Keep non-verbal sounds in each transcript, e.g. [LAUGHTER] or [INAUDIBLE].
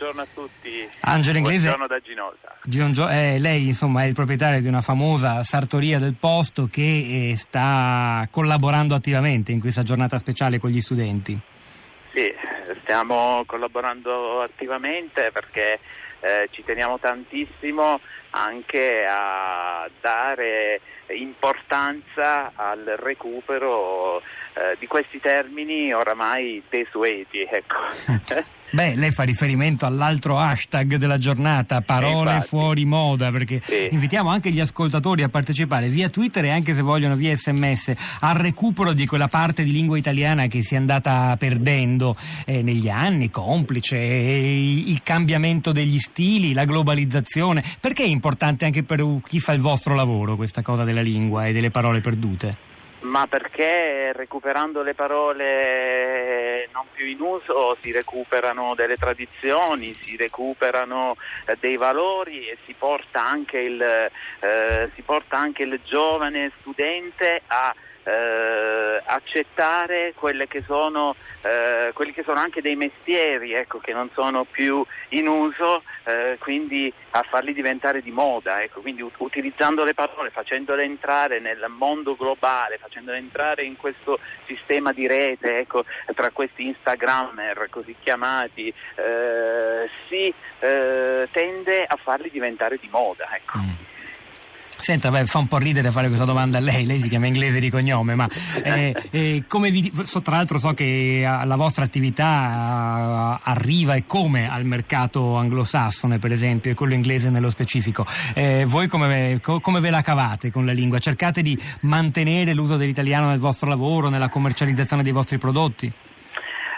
buongiorno a tutti. Angelo Inglese. Buongiorno da Ginosa. Gio, eh, lei insomma è il proprietario di una famosa sartoria del posto che eh, sta collaborando attivamente in questa giornata speciale con gli studenti. Sì, stiamo collaborando attivamente perché eh, ci teniamo tantissimo anche a dare importanza al recupero eh, di questi termini oramai desueti. Ecco. [LAUGHS] Beh, lei fa riferimento all'altro hashtag della giornata, parole Infatti. fuori moda, perché Sì. invitiamo anche gli ascoltatori a partecipare via Twitter e anche se vogliono via sms al recupero di quella parte di lingua italiana che si è andata perdendo eh, negli anni, complice eh, il cambiamento degli stili, la globalizzazione. Perché è importante anche per chi fa il vostro lavoro questa cosa della lingua e delle parole perdute? Ma perché recuperando le parole non più in uso si recuperano delle tradizioni, si recuperano eh, dei valori e si porta anche il, eh, si porta anche il giovane studente a eh, accettare che sono, eh, quelli che sono anche dei mestieri ecco, che non sono più in uso, eh, quindi a farli diventare di moda, ecco, quindi ut- utilizzando le parole, facendole entrare nel mondo globale, facendole entrare in questo sistema di rete, ecco, tra questi Instagrammer così chiamati, eh, si eh, tende a farli diventare di moda. Ecco. Mm. Senta, beh, fa un po' ridere fare questa domanda a lei, lei si chiama inglese di cognome, ma eh, [LAUGHS] eh, come vi, so- tra l'altro so che eh, la vostra attività eh, arriva e come al mercato anglosassone, per esempio, e quello inglese nello specifico. Eh, voi come, co- come ve la cavate con la lingua? Cercate di mantenere l'uso dell'italiano nel vostro lavoro, nella commercializzazione dei vostri prodotti?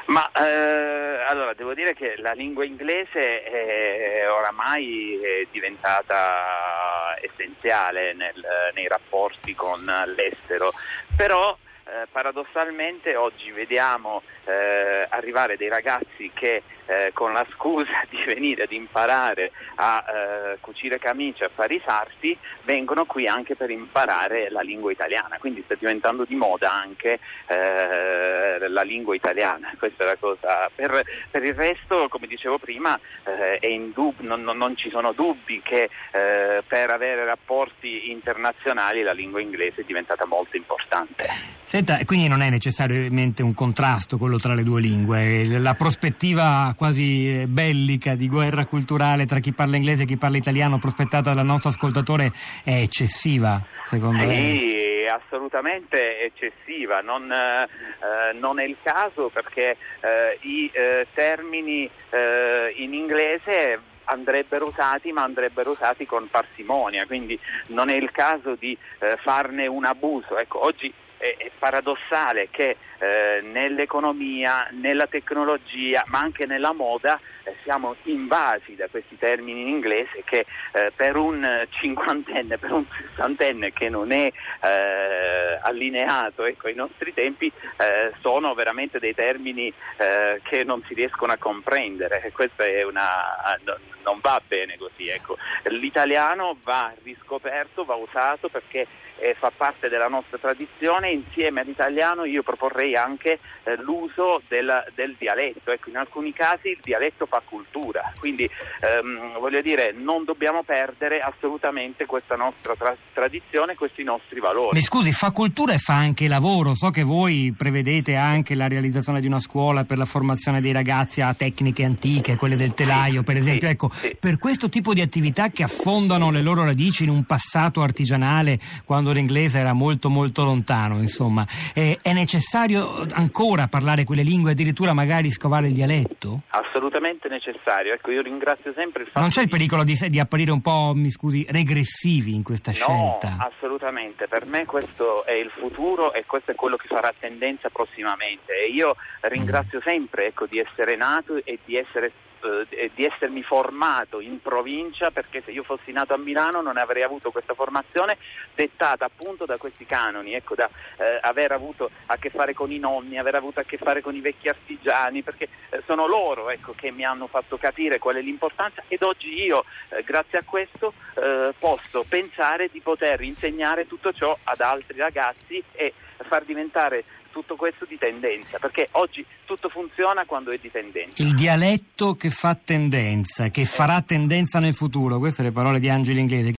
Ma eh, allora devo dire che la lingua inglese è oramai è diventata essenziale nel- nei rapporti con l'estero, però eh, paradossalmente oggi vediamo eh, arrivare dei ragazzi che eh, con la scusa [LAUGHS] di venire ad imparare a eh, cucire camicie, a fare i sarti, vengono qui anche per imparare la lingua italiana, quindi sta diventando di moda anche eh, la lingua italiana, [LAUGHS] questa è la cosa. Per, per il resto, come dicevo prima, eh, è indub- non, non- non ci sono dubbi che per avere rapporti internazionali la lingua inglese è diventata molto importante. [LAUGHS] Senta, quindi non è necessariamente un contrasto quello tra le due lingue, la prospettiva quasi eh, bellica di guerra culturale tra chi parla inglese e chi parla italiano prospettata dal nostro ascoltatore è eccessiva, secondo lei? Sì, assolutamente eccessiva, non, eh, eh, non è il caso perché eh, i eh, termini eh, in inglese andrebbero usati ma andrebbero usati con parsimonia, quindi non è il caso di eh, farne un abuso. Ecco, oggi è, paradossale che eh, nell'economia, nella tecnologia, ma anche nella moda eh, siamo invasi da questi termini in inglese che eh, per un cinquantenne, per un sessantenne che non è eh, allineato ecco, ai nostri tempi, eh, sono veramente dei termini eh, che non si riescono a comprendere questo è una, no- non va bene così. Ecco. L'italiano va riscoperto, va usato perché eh, fa parte della nostra tradizione, insieme all'italiano io proporrei anche eh, l'uso del, del dialetto, ecco, in alcuni casi il dialetto fa cultura, quindi ehm, voglio dire non dobbiamo perdere assolutamente questa nostra tra- tradizione, questi nostri valori. Mi scusi, fa cultura e fa anche lavoro. So che voi prevedete anche la realizzazione di una scuola per la formazione dei ragazzi a tecniche antiche, quelle del telaio, per esempio. sì, ecco, sì. per questo tipo di attività che affondano le loro radici in un passato artigianale quando l'inglese era molto molto lontano, insomma, eh, è necessario ancora parlare quelle lingue, addirittura magari scovare il dialetto? Assolutamente necessario, ecco io ringrazio sempre il fatto Non c'è il pericolo di, di apparire un po', mi scusi, regressivi in questa No, scelta? assolutamente, per me questo è il futuro e questo è quello che farà tendenza prossimamente e io ringrazio sempre ecco, di essere nato e di essere di essermi formato in provincia perché se io fossi nato a Milano non avrei avuto questa formazione dettata appunto da questi canoni, ecco, da eh, aver avuto a che fare con i nonni, aver avuto a che fare con i vecchi artigiani, perché eh, sono loro ecco, che mi hanno fatto capire qual è l'importanza ed oggi io, eh, grazie a questo, eh, posso pensare di poter insegnare tutto ciò ad altri ragazzi e far diventare tutto questo di tendenza, perché oggi tutto funziona quando è di tendenza. Il dialetto che fa tendenza, che farà tendenza nel futuro, queste le parole di Angelo Inglese.